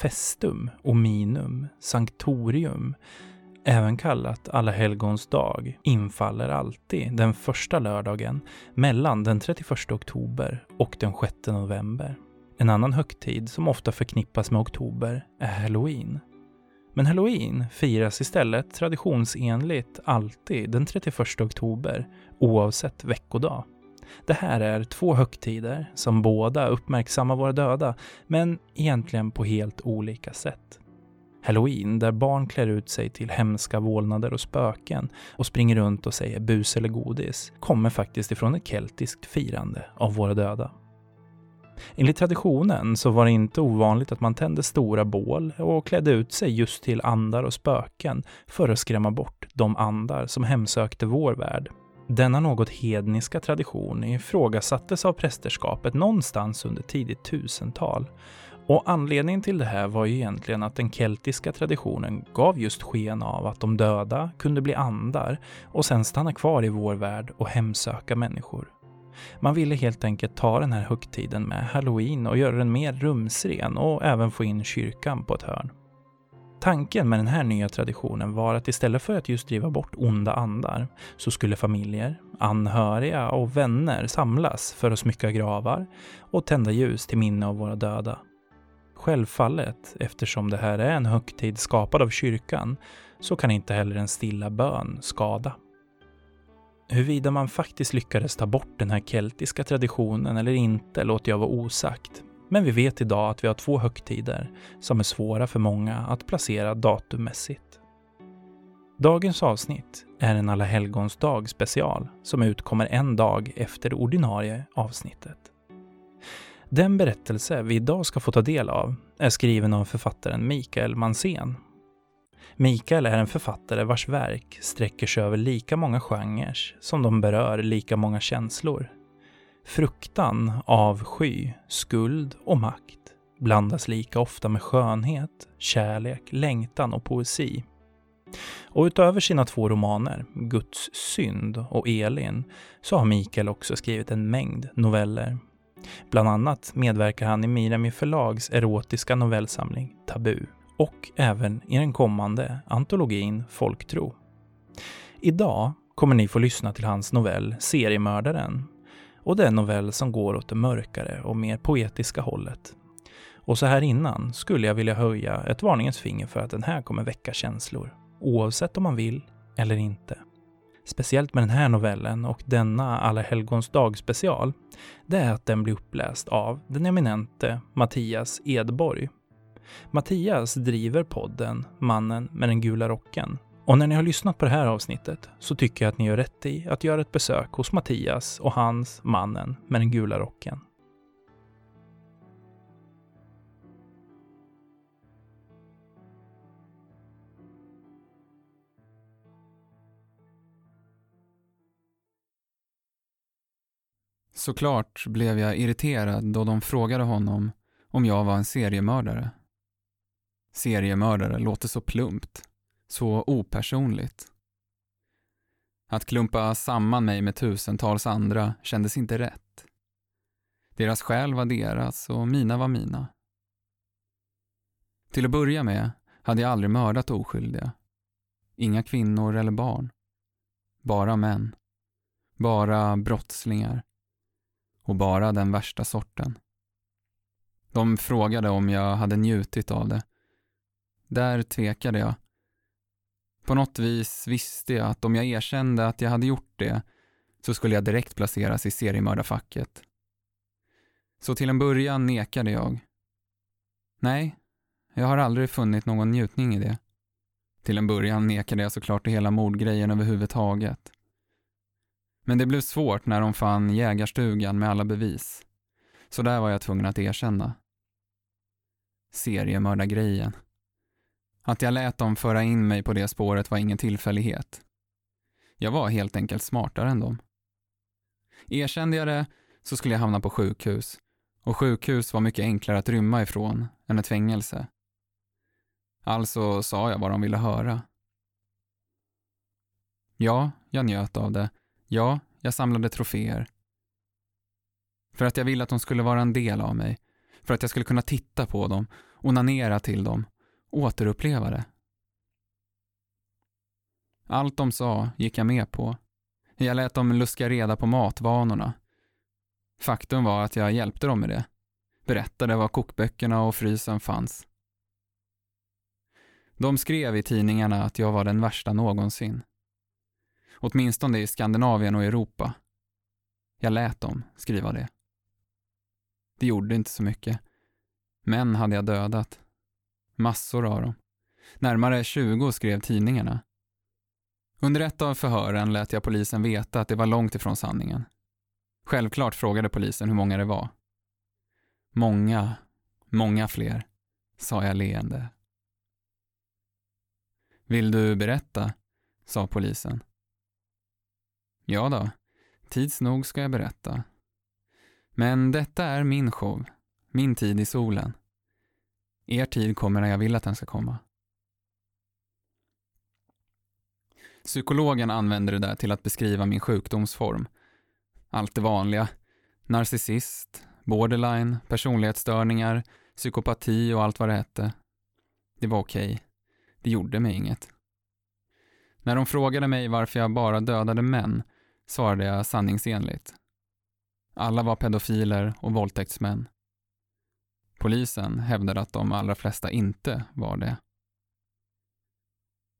festum, ominum, sanctorium, även kallat Alla helgons dag, infaller alltid den första lördagen mellan den 31 oktober och den 6 november. En annan högtid som ofta förknippas med oktober är halloween. Men halloween firas istället traditionsenligt alltid den 31 oktober, oavsett veckodag. Det här är två högtider som båda uppmärksammar våra döda, men egentligen på helt olika sätt. Halloween, där barn klär ut sig till hemska vålnader och spöken och springer runt och säger bus eller godis, kommer faktiskt ifrån ett keltiskt firande av våra döda. Enligt traditionen så var det inte ovanligt att man tände stora bål och klädde ut sig just till andar och spöken för att skrämma bort de andar som hemsökte vår värld. Denna något hedniska tradition ifrågasattes av prästerskapet någonstans under tidigt tusental. Och anledningen till det här var ju egentligen att den keltiska traditionen gav just sken av att de döda kunde bli andar och sen stanna kvar i vår värld och hemsöka människor. Man ville helt enkelt ta den här högtiden med halloween och göra den mer rumsren och även få in kyrkan på ett hörn. Tanken med den här nya traditionen var att istället för att just driva bort onda andar så skulle familjer, anhöriga och vänner samlas för att smycka gravar och tända ljus till minne av våra döda. Självfallet, eftersom det här är en högtid skapad av kyrkan, så kan inte heller en stilla bön skada. Huruvida man faktiskt lyckades ta bort den här keltiska traditionen eller inte låter jag vara osagt. Men vi vet idag att vi har två högtider som är svåra för många att placera datummässigt. Dagens avsnitt är en Alla helgons dag special som utkommer en dag efter det ordinarie avsnittet. Den berättelse vi idag ska få ta del av är skriven av författaren Mikael Mansén Mikael är en författare vars verk sträcker sig över lika många genrer som de berör lika många känslor. Fruktan, avsky, skuld och makt blandas lika ofta med skönhet, kärlek, längtan och poesi. Och utöver sina två romaner, Guds synd och Elin, så har Mikael också skrivit en mängd noveller. Bland annat medverkar han i Mirami förlags erotiska novellsamling Tabu och även i den kommande antologin Folktro. Idag kommer ni få lyssna till hans novell Seriemördaren. Och det är en novell som går åt det mörkare och mer poetiska hållet. Och så här innan skulle jag vilja höja ett varningens finger för att den här kommer väcka känslor. Oavsett om man vill eller inte. Speciellt med den här novellen och denna Alla helgons dag special, det är att den blir uppläst av den eminente Mattias Edborg Mattias driver podden Mannen med den gula rocken. Och när ni har lyssnat på det här avsnittet så tycker jag att ni gör rätt i att göra ett besök hos Mattias och hans Mannen med den gula rocken. Såklart blev jag irriterad då de frågade honom om jag var en seriemördare. Seriemördare låter så plumpt, så opersonligt. Att klumpa samman mig med tusentals andra kändes inte rätt. Deras själ var deras och mina var mina. Till att börja med hade jag aldrig mördat oskyldiga. Inga kvinnor eller barn. Bara män. Bara brottslingar. Och bara den värsta sorten. De frågade om jag hade njutit av det där tvekade jag. På något vis visste jag att om jag erkände att jag hade gjort det så skulle jag direkt placeras i seriemördarfacket. Så till en början nekade jag. Nej, jag har aldrig funnit någon njutning i det. Till en början nekade jag såklart till hela mordgrejen överhuvudtaget. Men det blev svårt när de fann jägarstugan med alla bevis. Så där var jag tvungen att erkänna. Seriemördargrejen. Att jag lät dem föra in mig på det spåret var ingen tillfällighet. Jag var helt enkelt smartare än dem. Erkände jag det så skulle jag hamna på sjukhus och sjukhus var mycket enklare att rymma ifrån än ett fängelse. Alltså sa jag vad de ville höra. Ja, jag njöt av det. Ja, jag samlade troféer. För att jag ville att de skulle vara en del av mig. för att jag skulle kunna titta på dem, onanera till dem, återuppleva det. Allt de sa gick jag med på. Jag lät dem luska reda på matvanorna. Faktum var att jag hjälpte dem med det. Berättade var kokböckerna och frysen fanns. De skrev i tidningarna att jag var den värsta någonsin. Åtminstone i Skandinavien och Europa. Jag lät dem skriva det. Det gjorde inte så mycket. Män hade jag dödat. Massor av dem. Närmare 20 skrev tidningarna. Under ett av förhören lät jag polisen veta att det var långt ifrån sanningen. Självklart frågade polisen hur många det var. Många, många fler, sa jag leende. Vill du berätta? sa polisen. Ja då, tids nog ska jag berätta. Men detta är min show, min tid i solen. Er tid kommer när jag vill att den ska komma. Psykologen använder det där till att beskriva min sjukdomsform. Allt det vanliga. Narcissist, borderline, personlighetsstörningar, psykopati och allt vad det hette. Det var okej. Okay. Det gjorde mig inget. När de frågade mig varför jag bara dödade män svarade jag sanningsenligt. Alla var pedofiler och våldtäktsmän. Polisen hävdade att de allra flesta inte var det.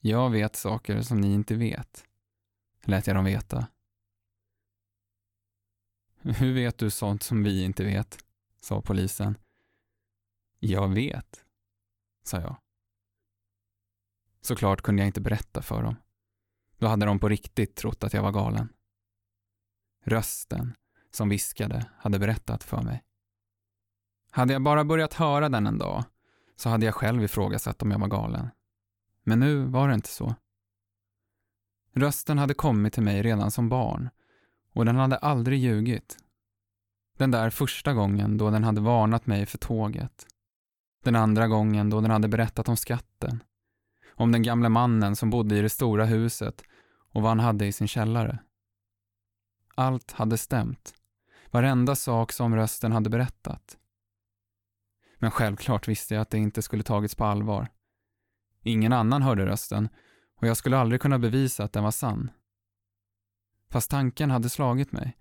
Jag vet saker som ni inte vet, lät jag dem veta. Hur vet du sånt som vi inte vet? sa polisen. Jag vet, sa jag. Såklart kunde jag inte berätta för dem. Då hade de på riktigt trott att jag var galen. Rösten som viskade hade berättat för mig. Hade jag bara börjat höra den en dag så hade jag själv ifrågasatt om jag var galen. Men nu var det inte så. Rösten hade kommit till mig redan som barn och den hade aldrig ljugit. Den där första gången då den hade varnat mig för tåget. Den andra gången då den hade berättat om skatten. Om den gamle mannen som bodde i det stora huset och vad han hade i sin källare. Allt hade stämt. Varenda sak som rösten hade berättat. Men självklart visste jag att det inte skulle tagits på allvar. Ingen annan hörde rösten och jag skulle aldrig kunna bevisa att den var sann. Fast tanken hade slagit mig.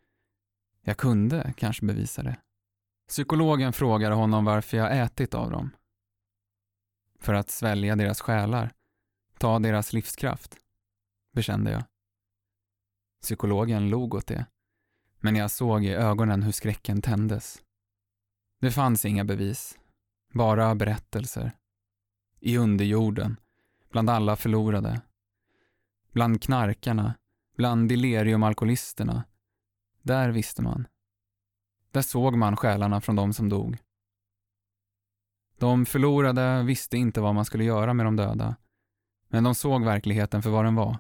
Jag kunde kanske bevisa det. Psykologen frågade honom varför jag ätit av dem. För att svälja deras själar, ta deras livskraft, bekände jag. Psykologen log åt det, men jag såg i ögonen hur skräcken tändes. Det fanns inga bevis, bara berättelser. I underjorden, bland alla förlorade. Bland knarkarna, bland deliriumalkoholisterna. Där visste man. Där såg man själarna från de som dog. De förlorade visste inte vad man skulle göra med de döda, men de såg verkligheten för vad den var.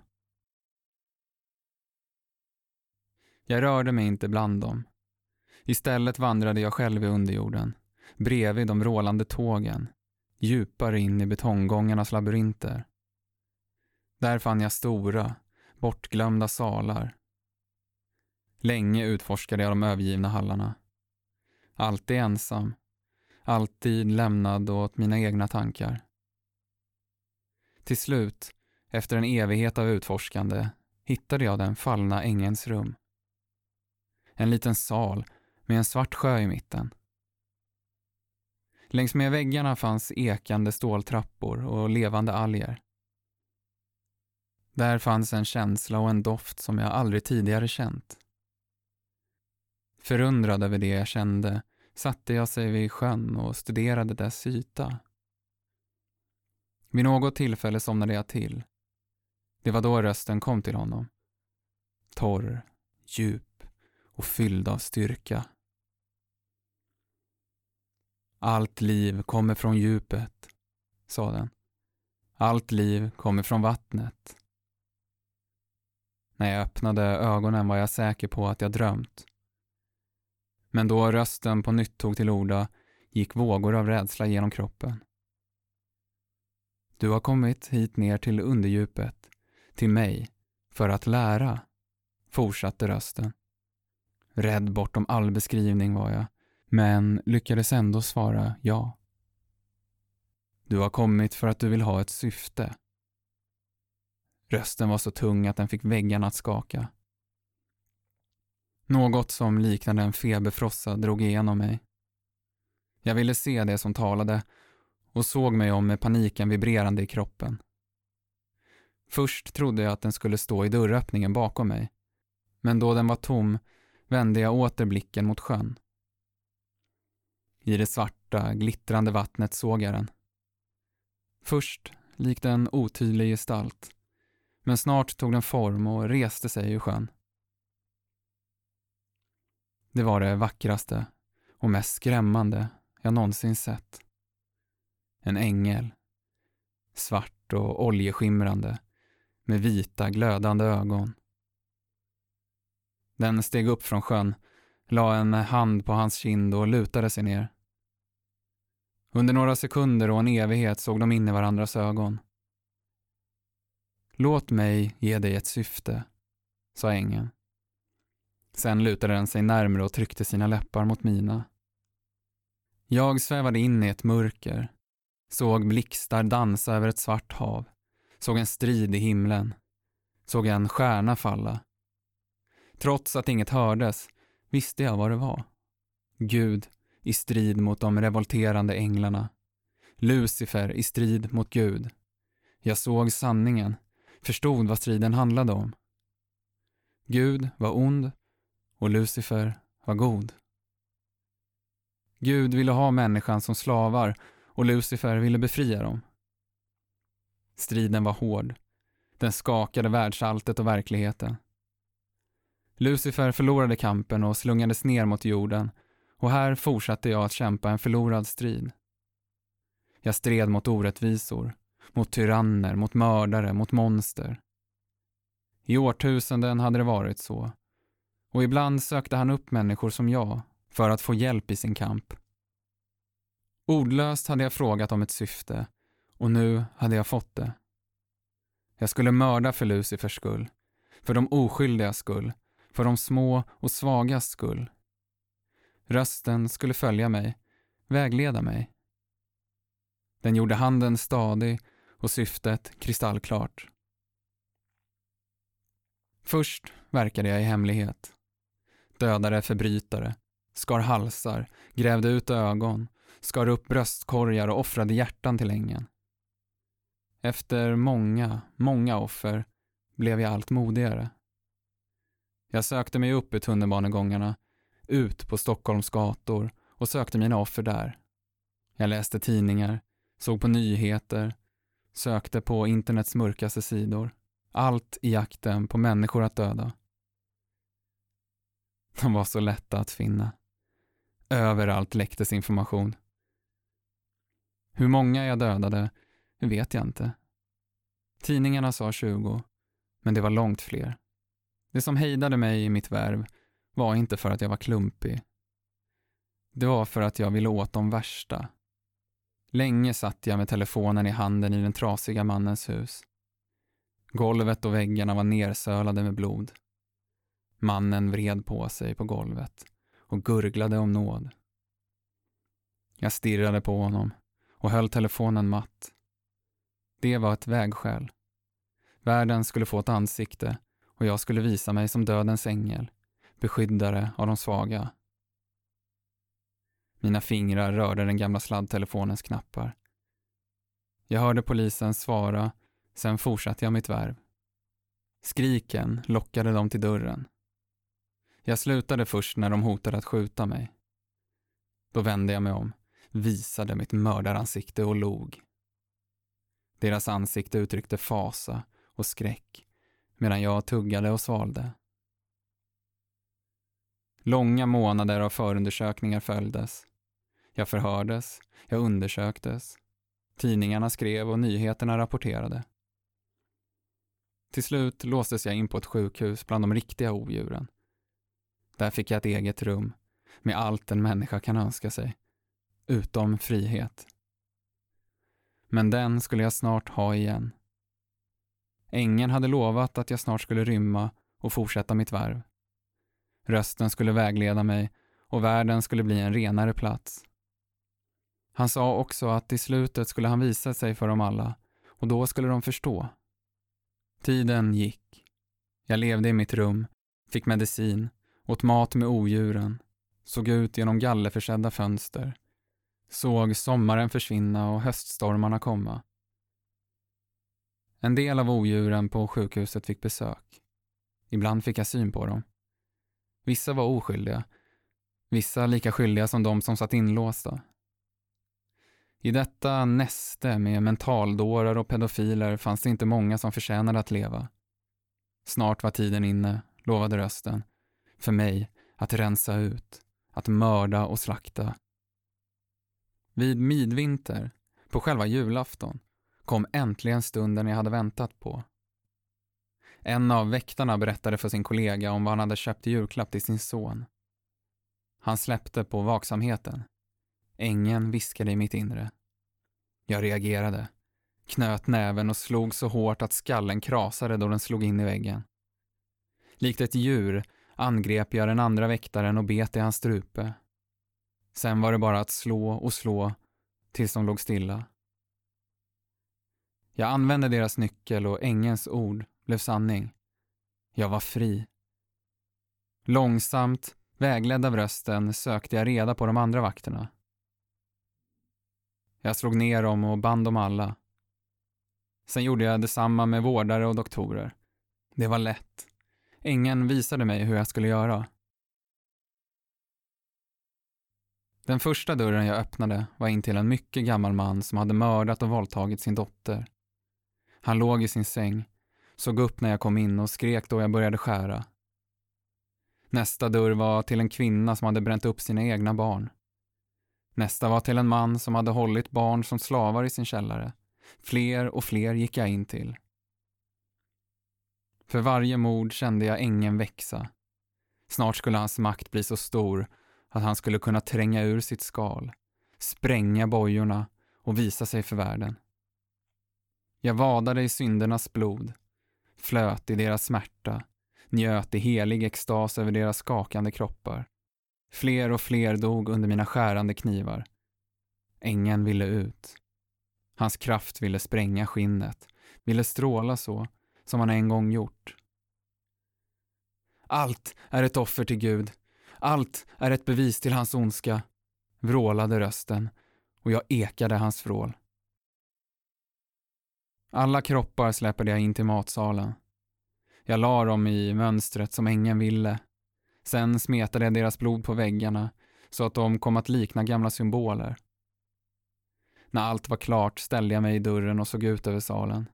Jag rörde mig inte bland dem. Istället vandrade jag själv i underjorden, bredvid de rålande tågen, djupare in i betonggångarnas labyrinter. Där fann jag stora, bortglömda salar. Länge utforskade jag de övergivna hallarna. Alltid ensam, alltid lämnad åt mina egna tankar. Till slut, efter en evighet av utforskande, hittade jag den fallna ängens rum. En liten sal med en svart sjö i mitten. Längs med väggarna fanns ekande ståltrappor och levande alger. Där fanns en känsla och en doft som jag aldrig tidigare känt. Förundrad över det jag kände satte jag sig vid sjön och studerade dess yta. Vid något tillfälle somnade jag till. Det var då rösten kom till honom. Torr, djup och fylld av styrka. Allt liv kommer från djupet, sa den. Allt liv kommer från vattnet. När jag öppnade ögonen var jag säker på att jag drömt. Men då rösten på nytt tog till orda gick vågor av rädsla genom kroppen. Du har kommit hit ner till underdjupet, till mig, för att lära, fortsatte rösten. Rädd bortom all beskrivning var jag, men lyckades ändå svara ja. Du har kommit för att du vill ha ett syfte. Rösten var så tung att den fick väggarna att skaka. Något som liknade en feberfrossa drog igenom mig. Jag ville se det som talade och såg mig om med paniken vibrerande i kroppen. Först trodde jag att den skulle stå i dörröppningen bakom mig, men då den var tom vände jag åter blicken mot sjön. I det svarta, glittrande vattnet såg jag den. Först likt en otydlig gestalt, men snart tog den form och reste sig ur sjön. Det var det vackraste och mest skrämmande jag någonsin sett. En ängel, svart och oljeskimrande, med vita glödande ögon. Den steg upp från sjön, la en hand på hans kind och lutade sig ner. Under några sekunder och en evighet såg de in i varandras ögon. Låt mig ge dig ett syfte, sa ängeln. Sen lutade den sig närmre och tryckte sina läppar mot mina. Jag svävade in i ett mörker, såg blixtar dansa över ett svart hav, såg en strid i himlen, såg en stjärna falla. Trots att inget hördes visste jag vad det var. Gud i strid mot de revolterande änglarna. Lucifer i strid mot Gud. Jag såg sanningen, förstod vad striden handlade om. Gud var ond och Lucifer var god. Gud ville ha människan som slavar och Lucifer ville befria dem. Striden var hård. Den skakade världsalltet och verkligheten. Lucifer förlorade kampen och slungades ner mot jorden och här fortsatte jag att kämpa en förlorad strid. Jag stred mot orättvisor, mot tyranner, mot mördare, mot monster. I årtusenden hade det varit så. Och ibland sökte han upp människor som jag för att få hjälp i sin kamp. Ordlöst hade jag frågat om ett syfte och nu hade jag fått det. Jag skulle mörda för Lucifers skull, för de oskyldigas skull, för de små och svagas skull. Rösten skulle följa mig, vägleda mig. Den gjorde handen stadig och syftet kristallklart. Först verkade jag i hemlighet. Dödade förbrytare, skar halsar, grävde ut ögon, skar upp bröstkorgar och offrade hjärtan till ängen. Efter många, många offer blev jag allt modigare. Jag sökte mig upp i tunnelbanegångarna, ut på Stockholms gator och sökte mina offer där. Jag läste tidningar, såg på nyheter, sökte på internets mörkaste sidor. Allt i jakten på människor att döda. De var så lätta att finna. Överallt läcktes information. Hur många jag dödade vet jag inte. Tidningarna sa 20, men det var långt fler. Det som hejdade mig i mitt värv var inte för att jag var klumpig. Det var för att jag ville åt de värsta. Länge satt jag med telefonen i handen i den trasiga mannens hus. Golvet och väggarna var nersölade med blod. Mannen vred på sig på golvet och gurglade om nåd. Jag stirrade på honom och höll telefonen matt. Det var ett vägskäl. Världen skulle få ett ansikte och jag skulle visa mig som dödens ängel, beskyddare av de svaga. Mina fingrar rörde den gamla sladdtelefonens knappar. Jag hörde polisen svara, sen fortsatte jag mitt värv. Skriken lockade dem till dörren. Jag slutade först när de hotade att skjuta mig. Då vände jag mig om, visade mitt mördaransikte och log. Deras ansikte uttryckte fasa och skräck medan jag tuggade och svalde. Långa månader av förundersökningar följdes. Jag förhördes, jag undersöktes. Tidningarna skrev och nyheterna rapporterade. Till slut låstes jag in på ett sjukhus bland de riktiga odjuren. Där fick jag ett eget rum med allt en människa kan önska sig, utom frihet. Men den skulle jag snart ha igen. Ängeln hade lovat att jag snart skulle rymma och fortsätta mitt värv. Rösten skulle vägleda mig och världen skulle bli en renare plats. Han sa också att i slutet skulle han visa sig för dem alla och då skulle de förstå. Tiden gick. Jag levde i mitt rum, fick medicin, åt mat med odjuren, såg ut genom gallerförsedda fönster, såg sommaren försvinna och höststormarna komma. En del av odjuren på sjukhuset fick besök. Ibland fick jag syn på dem. Vissa var oskyldiga, vissa lika skyldiga som de som satt inlåsta. I detta näste med mentaldårar och pedofiler fanns det inte många som förtjänade att leva. Snart var tiden inne, lovade rösten, för mig att rensa ut, att mörda och slakta. Vid midvinter, på själva julafton, kom äntligen stunden jag hade väntat på. En av väktarna berättade för sin kollega om vad han hade köpt i julklapp till sin son. Han släppte på vaksamheten. Ängeln viskade i mitt inre. Jag reagerade, knöt näven och slog så hårt att skallen krasade då den slog in i väggen. Likt ett djur angrep jag den andra väktaren och bet i hans strupe. Sen var det bara att slå och slå tills de låg stilla. Jag använde deras nyckel och ängens ord blev sanning. Jag var fri. Långsamt, vägledd av rösten, sökte jag reda på de andra vakterna. Jag slog ner dem och band dem alla. Sen gjorde jag detsamma med vårdare och doktorer. Det var lätt. Ingen visade mig hur jag skulle göra. Den första dörren jag öppnade var in till en mycket gammal man som hade mördat och våldtagit sin dotter. Han låg i sin säng, såg upp när jag kom in och skrek då jag började skära. Nästa dörr var till en kvinna som hade bränt upp sina egna barn. Nästa var till en man som hade hållit barn som slavar i sin källare. Fler och fler gick jag in till. För varje mord kände jag ängen växa. Snart skulle hans makt bli så stor att han skulle kunna tränga ur sitt skal, spränga bojorna och visa sig för världen. Jag vadade i syndernas blod, flöt i deras smärta, njöt i helig extas över deras skakande kroppar. Fler och fler dog under mina skärande knivar. Ängen ville ut. Hans kraft ville spränga skinnet, ville stråla så som han en gång gjort. Allt är ett offer till Gud. Allt är ett bevis till hans ondska, vrålade rösten och jag ekade hans vrål. Alla kroppar släpade jag in till matsalen. Jag la dem i mönstret som ängen ville. Sen smetade jag deras blod på väggarna så att de kom att likna gamla symboler. När allt var klart ställde jag mig i dörren och såg ut över salen.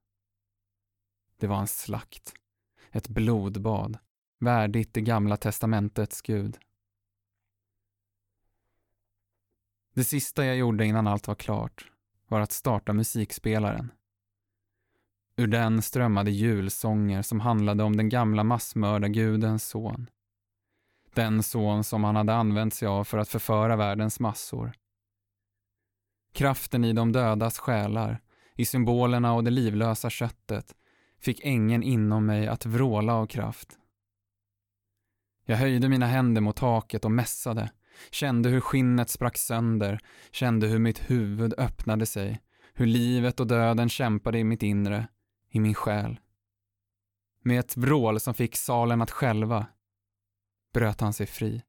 Det var en slakt. Ett blodbad. Värdigt det gamla testamentets gud. Det sista jag gjorde innan allt var klart var att starta musikspelaren. Ur den strömmade julsånger som handlade om den gamla massmördargudens son. Den son som han hade använt sig av för att förföra världens massor. Kraften i de dödas själar, i symbolerna och det livlösa köttet fick ängen inom mig att vråla av kraft. Jag höjde mina händer mot taket och mässade, kände hur skinnet sprack sönder, kände hur mitt huvud öppnade sig, hur livet och döden kämpade i mitt inre, i min själ. Med ett vrål som fick salen att skälva bröt han sig fri.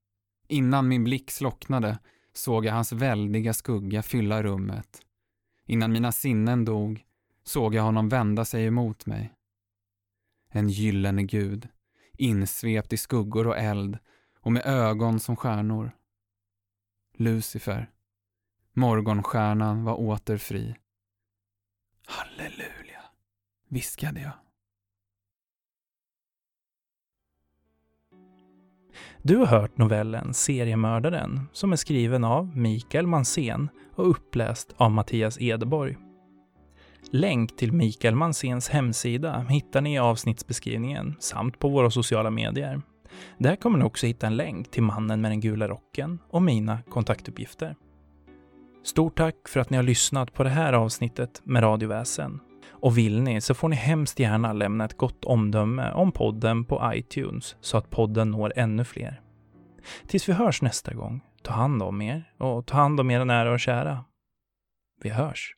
Innan min blick slocknade såg jag hans väldiga skugga fylla rummet. Innan mina sinnen dog såg jag honom vända sig emot mig. En gyllene gud, insvept i skuggor och eld och med ögon som stjärnor. Lucifer, morgonstjärnan var åter fri. Halleluja, viskade jag. Du har hört novellen Seriemördaren som är skriven av Mikael Mansén och uppläst av Mattias Edeborg. Länk till Mikael Manséns hemsida hittar ni i avsnittsbeskrivningen samt på våra sociala medier. Där kommer ni också hitta en länk till mannen med den gula rocken och mina kontaktuppgifter. Stort tack för att ni har lyssnat på det här avsnittet med Radioväsen. Och vill ni så får ni hemskt gärna lämna ett gott omdöme om podden på iTunes så att podden når ännu fler. Tills vi hörs nästa gång, ta hand om er och ta hand om era nära och kära. Vi hörs.